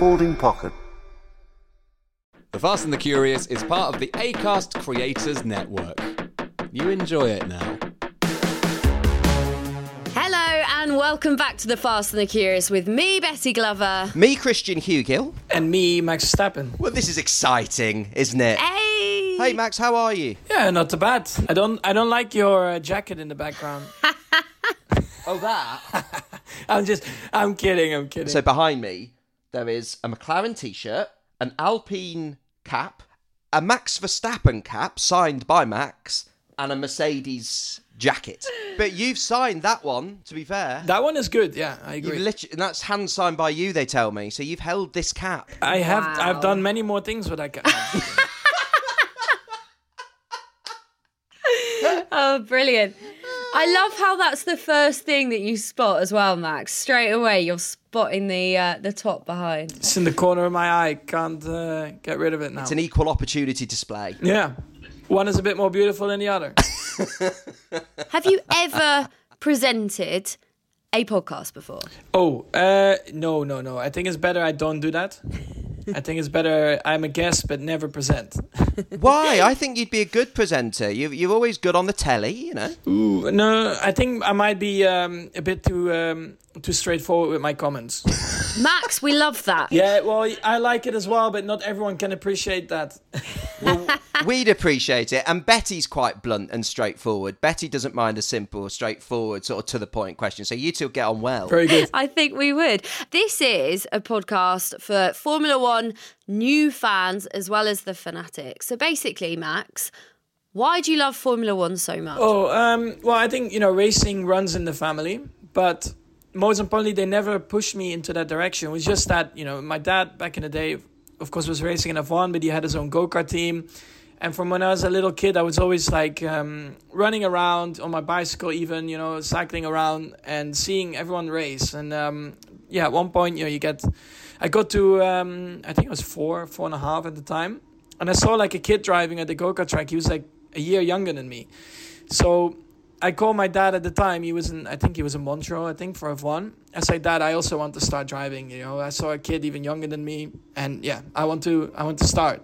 folding pocket. The Fast and the Curious is part of the ACAST Creators Network. You enjoy it now. Hello and welcome back to the Fast and the Curious with me, Betty Glover. Me, Christian Hewgill. And me, Max Verstappen. Well, this is exciting, isn't it? Hey! Hey, Max, how are you? Yeah, not too bad. I don't, I don't like your uh, jacket in the background. Oh, that. I'm just, I'm kidding, I'm kidding. so behind me, there is a McLaren T-shirt, an Alpine cap, a Max Verstappen cap signed by Max, and a Mercedes jacket. But you've signed that one, to be fair. that one is good. Yeah, I You've agree. literally, and that's hand signed by you, they tell me. So you've held this cap. I have, Wow. I've done many more things with that guy. Oh, brilliant. I love how that's the first thing that you spot as well, Max. Straight away, you're spotting the uh, the top behind. it's in the corner of my eye. Can't uh, get rid of it now. It's an equal opportunity display. yeah, one is a bit more beautiful than the other. Have you ever presented a podcast before? Oh, uh, no, no, no. I think it's better I don't do that. I think it's better I'm a guest but never present. Why? I think you'd be a good presenter. You, you're always good on the telly, you know. Ooh, no, I think I might be um, a bit too um, too straightforward with my comments. Max, we love that. Yeah, well, I like it as well, but not everyone can appreciate that. We'd appreciate it. And Betty's quite blunt and straightforward. Betty doesn't mind a simple, straightforward, sort of to the point question. So you two get on well. Very good. I think we would. This is a podcast for Formula One new fans as well as the fanatics. So basically, Max, why do you love Formula One so much? Oh, um, well, I think you know racing runs in the family, but most importantly, they never pushed me into that direction. It was just that you know my dad back in the day, of course, was racing in F1, but he had his own go kart team. And from when I was a little kid, I was always like um, running around on my bicycle, even you know cycling around and seeing everyone race. And um, yeah, at one point, you know, you get, I got to, um, I think it was four, four and a half at the time, and I saw like a kid driving at the go kart track. He was like a year younger than me, so I called my dad at the time. He was in, I think he was in Montreal, I think for F1. I said, Dad, I also want to start driving. You know, I saw a kid even younger than me, and yeah, I want to, I want to start.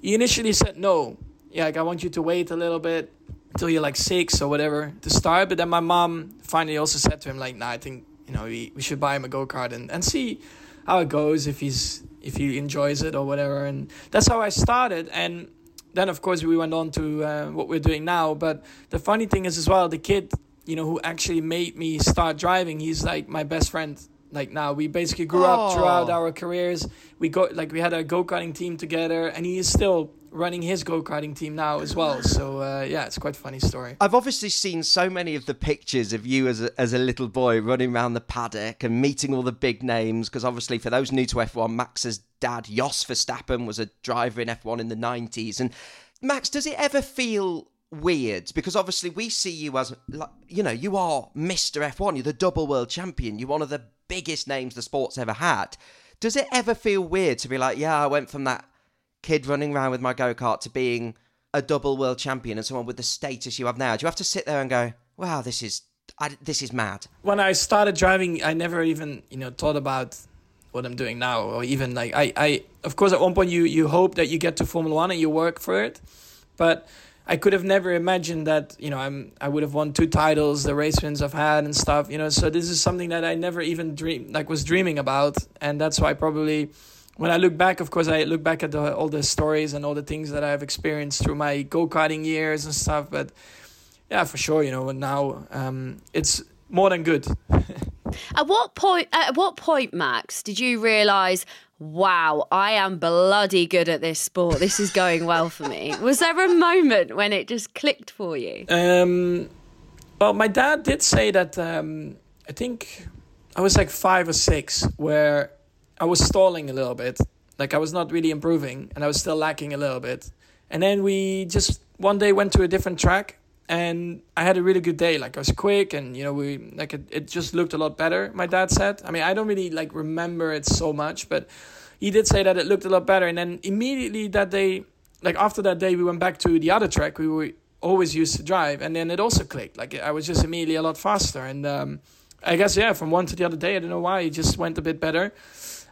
He initially said no. Yeah, like I want you to wait a little bit until you're like six or whatever to start. But then my mom finally also said to him like, Nah, I think you know we, we should buy him a go kart and, and see how it goes if he's if he enjoys it or whatever. And that's how I started. And then of course we went on to uh, what we're doing now. But the funny thing is as well, the kid you know who actually made me start driving, he's like my best friend. Like now, we basically grew Aw. up throughout our careers. We got like we had a go karting team together, and he is still running his go karting team now as well. So uh, yeah, it's quite a funny story. I've obviously seen so many of the pictures of you as a, as a little boy running around the paddock and meeting all the big names. Because obviously, for those new to F1, Max Max's dad, Jos Verstappen, was a driver in F1 in the 90s. And Max, does it ever feel weird? Because obviously, we see you as, you know, you are Mr. F1, you're the double world champion, you're one of the biggest names the sport's ever had. Does it ever feel weird to be like, yeah, I went from that kid running around with my go kart to being a double world champion and someone with the status you have now? Do you have to sit there and go, "Wow, this is I, this is mad"? When I started driving, I never even you know thought about what I'm doing now, or even like I, I of course at one point you you hope that you get to Formula One and you work for it, but I could have never imagined that you know I'm I would have won two titles, the race wins I've had and stuff. You know, so this is something that I never even dream like was dreaming about, and that's why probably when I look back, of course, I look back at the, all the stories and all the things that I've experienced through my go karting years and stuff. But yeah, for sure, you know, and now um, it's more than good. At what point? At what point, Max, did you realise? Wow, I am bloody good at this sport. This is going well for me. Was there a moment when it just clicked for you? Um, well, my dad did say that. Um, I think I was like five or six, where I was stalling a little bit. Like I was not really improving, and I was still lacking a little bit. And then we just one day went to a different track, and I had a really good day. Like I was quick, and you know we like it, it just looked a lot better. My dad said. I mean, I don't really like remember it so much, but he did say that it looked a lot better. And then immediately that day, like after that day, we went back to the other track we were always used to drive, and then it also clicked. Like I was just immediately a lot faster, and um, I guess yeah, from one to the other day, I don't know why, it just went a bit better.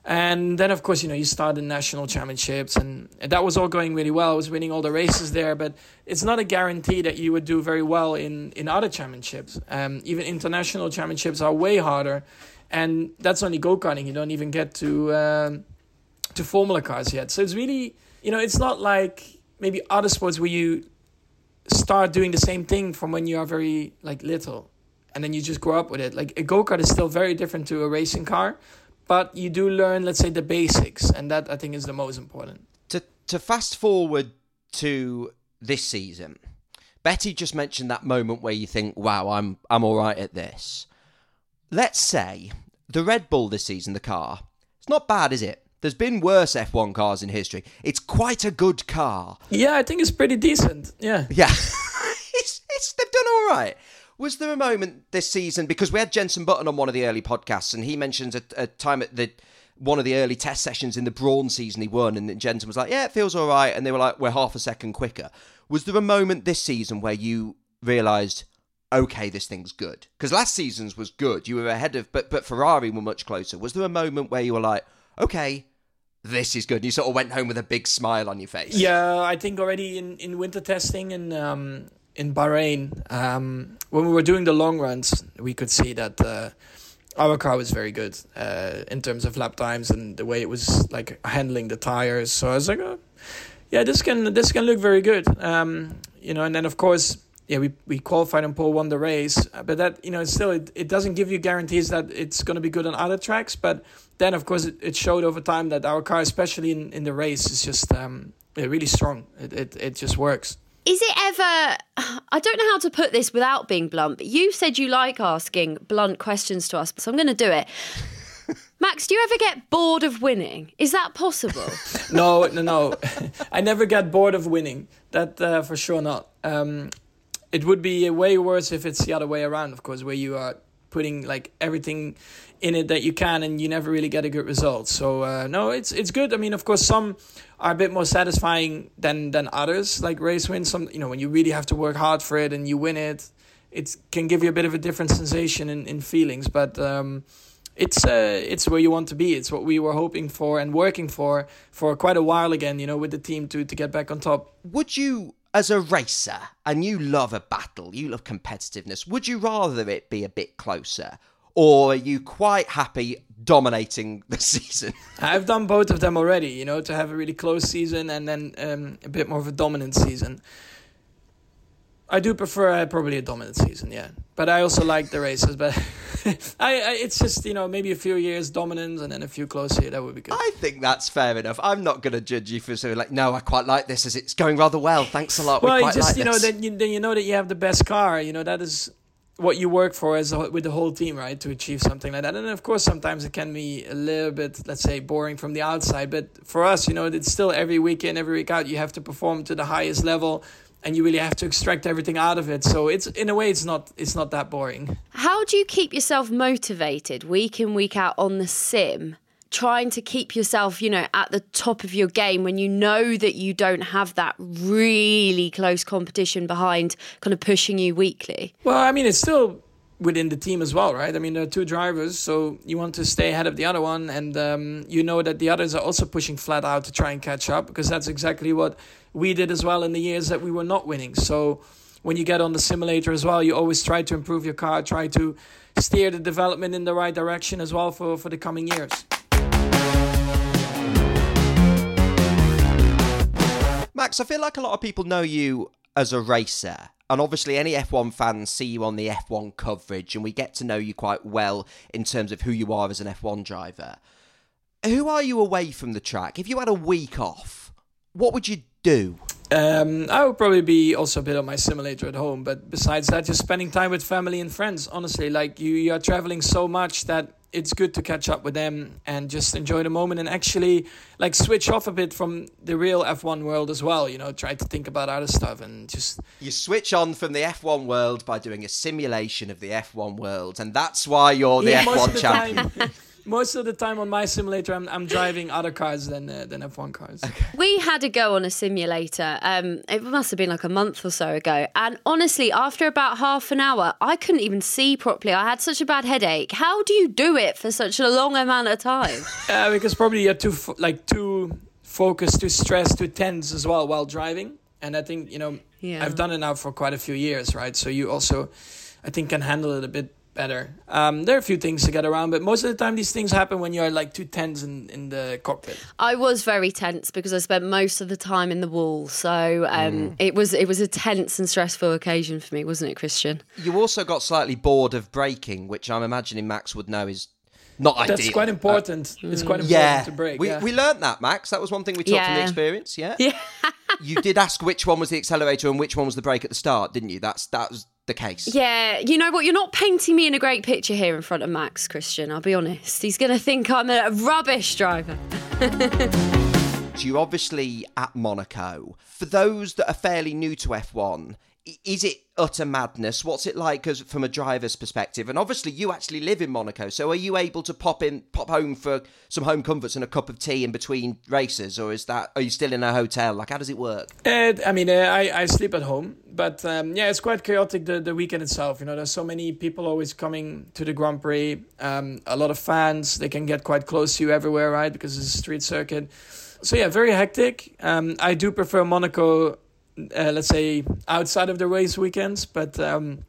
And then, of course, you know, you start the national championships, and, and that was all going really well. I was winning all the races there, but it's not a guarantee that you would do very well in, in other championships. Um, even international championships are way harder, and that's only go karting. You don't even get to um, to Formula cars yet. So it's really, you know, it's not like maybe other sports where you start doing the same thing from when you are very like little, and then you just grow up with it. Like a go kart is still very different to a racing car but you do learn, let's say, the basics, and that I think is the most important. To to fast forward to this season, Betty just mentioned that moment where you think, "Wow, I'm I'm all right at this." Let's say the Red Bull this season, the car, it's not bad, is it? There's been worse F1 cars in history. It's quite a good car. Yeah, I think it's pretty decent. Yeah. Yeah. it's, it's, they've done all right. Was there a moment this season because we had Jenson Button on one of the early podcasts and he mentions a, a time at the one of the early test sessions in the Brawn season he won and Jenson was like, "Yeah, it feels all right," and they were like, "We're half a second quicker." Was there a moment this season where you realised, okay, this thing's good? Because last season's was good, you were ahead of, but but Ferrari were much closer. Was there a moment where you were like, okay, this is good. And you sort of went home with a big smile on your face. Yeah, I think already in, in winter testing and um, in Bahrain, um, when we were doing the long runs, we could see that uh, our car was very good uh, in terms of lap times and the way it was like handling the tires. So I was like, oh, yeah, this can this can look very good. Um, you know, and then of course, yeah, we, we qualified and pole won the race, but that you know, still it, it doesn't give you guarantees that it's going to be good on other tracks. But then of course, it, it showed over time that our car, especially in, in the race, is just um, really strong. It, it it just works. Is it ever? I don't know how to put this without being blunt, but you said you like asking blunt questions to us, so I'm going to do it. Max, do you ever get bored of winning? Is that possible? no, no, no. I never get bored of winning. That uh, for sure not. Um, it would be way worse if it's the other way around, of course, where you are putting like everything in it that you can and you never really get a good result. So uh, no, it's it's good. I mean, of course, some are a bit more satisfying than than others. Like race wins, some you know when you really have to work hard for it and you win it, it can give you a bit of a different sensation in, in feelings. But um, it's uh, it's where you want to be. It's what we were hoping for and working for for quite a while again. You know, with the team to to get back on top. Would you? As a racer, and you love a battle, you love competitiveness, would you rather it be a bit closer? Or are you quite happy dominating the season. I've done both of them already, you know, to have a really close season and then um, a bit more of a dominant season. I do prefer uh, probably a dominant season, yeah. But I also like the races. But I, I, it's just you know maybe a few years dominance and then a few close here. That would be good. I think that's fair enough. I'm not going to judge you for saying like, no, I quite like this as it's going rather well. Thanks a lot. Well, we just like you know then you, then you know that you have the best car. You know that is what you work for as a, with the whole team, right, to achieve something like that. And of course, sometimes it can be a little bit, let's say, boring from the outside. But for us, you know, it's still every weekend, every week out, you have to perform to the highest level, and you really have to extract everything out of it. So it's in a way, it's not it's not that boring. How do you keep yourself motivated week in week out on the sim? trying to keep yourself, you know, at the top of your game when you know that you don't have that really close competition behind kind of pushing you weekly? Well, I mean, it's still within the team as well, right? I mean, there are two drivers, so you want to stay ahead of the other one, and um, you know that the others are also pushing flat out to try and catch up because that's exactly what we did as well in the years that we were not winning. So when you get on the simulator as well, you always try to improve your car, try to steer the development in the right direction as well for, for the coming years. Max, I feel like a lot of people know you as a racer. And obviously, any F1 fans see you on the F1 coverage, and we get to know you quite well in terms of who you are as an F1 driver. Who are you away from the track? If you had a week off, what would you do? Um, I would probably be also a bit on my simulator at home, but besides that, just spending time with family and friends. Honestly, like you, you are traveling so much that it's good to catch up with them and just enjoy the moment and actually like switch off a bit from the real F1 world as well. You know, try to think about other stuff and just. You switch on from the F1 world by doing a simulation of the F1 world, and that's why you're the yeah, F1 champion. most of the time on my simulator, I'm, I'm driving other cars than uh, than F1 cars. We had a go on a simulator. Um, it must have been like a month or so ago. And honestly, after about half an hour, I couldn't even see properly. I had such a bad headache. How do you do it for such a long amount of time? Uh, because probably you're too fo- like too focused, too stressed, too tense as well while driving. And I think you know Yeah. I've done it now for quite a few years, right? So you also, I think, can handle it a bit better. Um, there are a few things to get around, but most of the time these things happen when you're like too tense in, in the cockpit. I was very tense because I spent most of the time in the wall. So um, it was it was a tense and stressful occasion for me, wasn't it, Christian? You also got slightly bored of braking, which I'm imagining Max would know is not ideal. That's quite important. it's quite important Yeah, to brake. we, yeah. we learned that, Max. That was one thing we taught from the experience. Yeah, Yeah. you did ask which one was the accelerator and which one was the brake at the start, didn't you? That's that was the case. Yeah, you know what? You're not painting me in a great picture here in front of Max, Christian. I'll be honest. He's going to think I'm a rubbish driver. So you're obviously at Monaco. For those that are fairly new to F1, i- is it utter madness? What's it like as from a driver's perspective? And obviously, you actually live in Monaco, so are you able to pop in, pop home for some home comforts and a cup of tea in between races, or is that are you still in a hotel? Like, how does it work? Uh, I mean, uh, I, I sleep at home, but um, yeah, it's quite chaotic the, the weekend itself. You know, there's so many people always coming to the Grand Prix. Um, a lot of fans. They can get quite close to you everywhere, right? Because it's a street circuit. So yeah, very hectic. Um, I do prefer Monaco, uh, let's say outside of the race weekends, but um,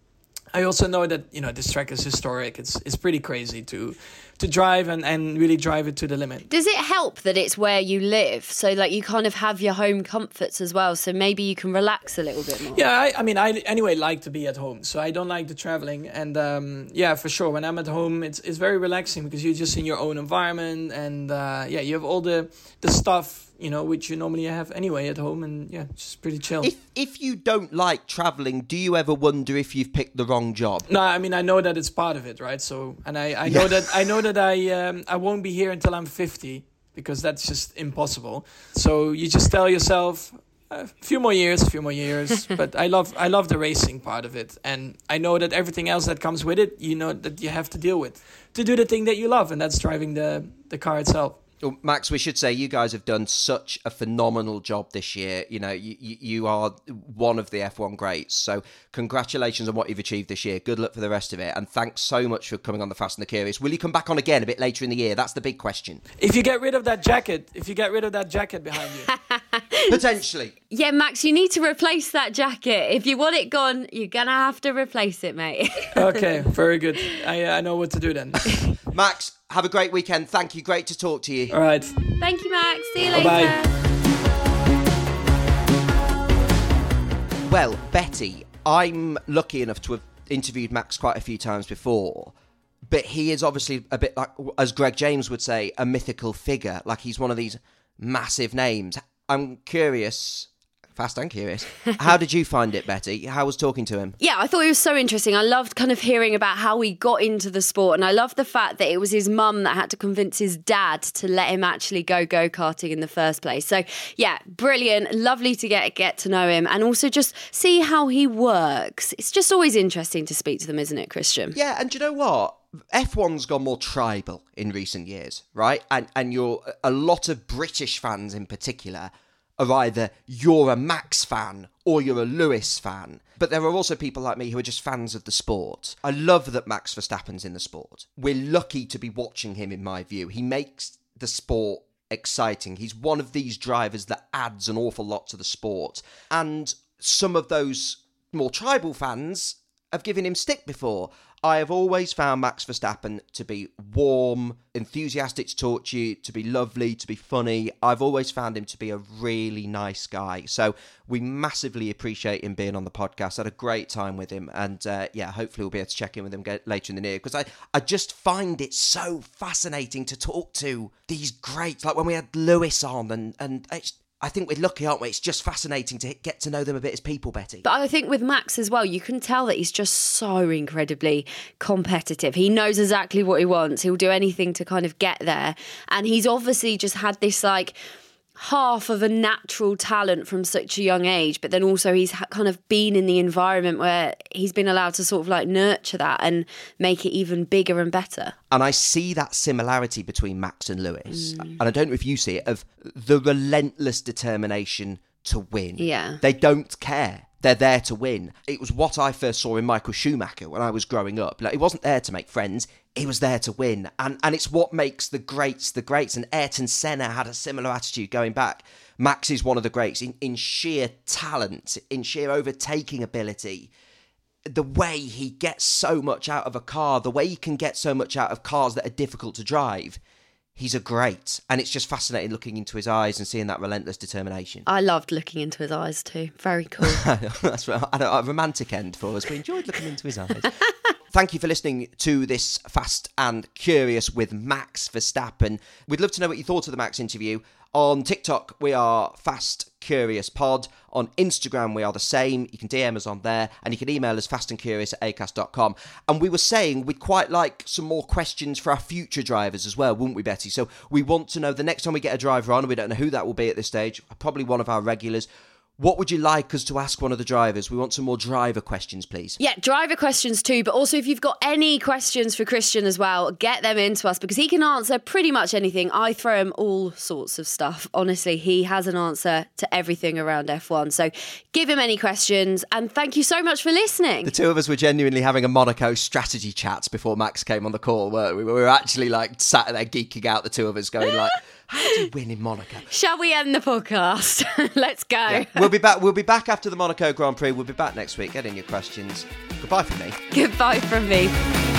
I also know that you know this track is historic. It's it's pretty crazy to to drive and, and really drive it to the limit. Does it help that it's where you live? So, like, you kind of have your home comforts as well. So maybe you can relax a little bit more. Yeah, I, I mean, I anyway like to be at home, so I don't like the traveling. And um, yeah, for sure, when I'm at home, it's it's very relaxing because you're just in your own environment, and uh, yeah, you have all the the stuff you know which you normally have anyway at home, and yeah, it's just pretty chill. If if you don't like traveling, do you ever wonder if you've picked the wrong job? no, I mean I know that it's part of it, right? So, and I, I know that I know that I um, I won't be here until I'm 50 because that's just impossible. So you just tell yourself a few more years, a few more years. but I love I love the racing part of it, and I know that everything else that comes with it, you know that you have to deal with to do the thing that you love, and that's driving the the car itself. Well, Max, we should say you guys have done such a phenomenal job this year. You know, you, you, you are one of the F1 greats. So, congratulations on what you've achieved this year. Good luck for the rest of it. And thanks so much for coming on the Fast and the Curious. Will you come back on again a bit later in the year? That's the big question. If you get rid of that jacket, if you get rid of that jacket behind you, Potentially. Yeah, Max, you need to replace that jacket. If you want it gone, you're going to have to replace it, mate. okay, very good. I uh, I know what to do then. Max, have a great weekend. Thank you. Great to talk to you. All right. Thank you, Max. See you later. Bye-bye. Well, Betty, I'm lucky enough to have interviewed Max quite a few times before, but he is obviously a bit like, as Greg James would say, a mythical figure. Like he's one of these massive names. I'm curious, fast and curious, how did you find it, Betty? How was talking to him? Yeah, I thought it was so interesting. I loved kind of hearing about how he got into the sport, and I loved the fact that it was his mum that had to convince his dad to let him actually go go karting in the first place. So, yeah, brilliant. Lovely to get get to know him, and also just see how he works. It's just always interesting to speak to them, isn't it, Christian? Yeah, and do you know what? F1's gone more tribal in recent years, right? And and you're a lot of British fans in particular are either you're a Max fan or you're a Lewis fan. But there are also people like me who are just fans of the sport. I love that Max Verstappen's in the sport. We're lucky to be watching him in my view. He makes the sport exciting. He's one of these drivers that adds an awful lot to the sport. And some of those more tribal fans have given him stick before. I have always found Max Verstappen to be warm, enthusiastic to talk to you, to be lovely, to be funny. I've always found him to be a really nice guy. So we massively appreciate him being on the podcast. had a great time with him, and uh, yeah, hopefully we'll be able to check in with him later in the year because I I just find it so fascinating to talk to these greats. Like when we had Lewis on, and and it's, I think we're lucky, aren't we? It's just fascinating to get to know them a bit as people, Betty. But I think with Max as well, you can tell that he's just so incredibly competitive. He knows exactly what he wants. He'll do anything to kind of get there. And he's obviously just had this like half of a natural talent from such a young age, but then also he's ha- kind of been in the environment where he's been allowed to sort of like nurture that and make it even bigger and better. And I see that similarity between Max and Lewis. Mm. And I don't know if you see it, of the relentless determination to win. Yeah. They don't care. They're there to win. It was what I first saw in Michael Schumacher when I was growing up. Like he wasn't there to make friends, he was there to win. And and it's what makes the greats the greats. And Ayrton Senna had a similar attitude going back. Max is one of the greats in, in sheer talent, in sheer overtaking ability the way he gets so much out of a car, the way he can get so much out of cars that are difficult to drive, he's a great. And it's just fascinating looking into his eyes and seeing that relentless determination. I loved looking into his eyes too. Very cool. That's right. I know, a romantic end for us. We enjoyed looking into his eyes. Thank you for listening to this Fast and Curious with Max Verstappen. We'd love to know what you thought of the Max interview. On TikTok, we are Fast Curious Pod. On Instagram, we are the same. You can DM us on there, and you can email us fastandcurious at acast.com. And we were saying we'd quite like some more questions for our future drivers as well, wouldn't we, Betty? So we want to know the next time we get a driver on, we don't know who that will be at this stage, probably one of our regulars. What would you like us to ask one of the drivers? We want some more driver questions, please. Yeah, driver questions too, but also if you've got any questions for Christian as well, get them into us because he can answer pretty much anything. I throw him all sorts of stuff. Honestly, he has an answer to everything around F1. So give him any questions and thank you so much for listening. The two of us were genuinely having a Monaco strategy chat before Max came on the call, weren't we? We were actually like sat there geeking out, the two of us, going like, how do you win in Monaco? Shall we end the podcast? Let's go. Yeah. We'll be back. We'll be back after the Monaco Grand Prix. We'll be back next week. Get in your questions. Goodbye from me. Goodbye from me.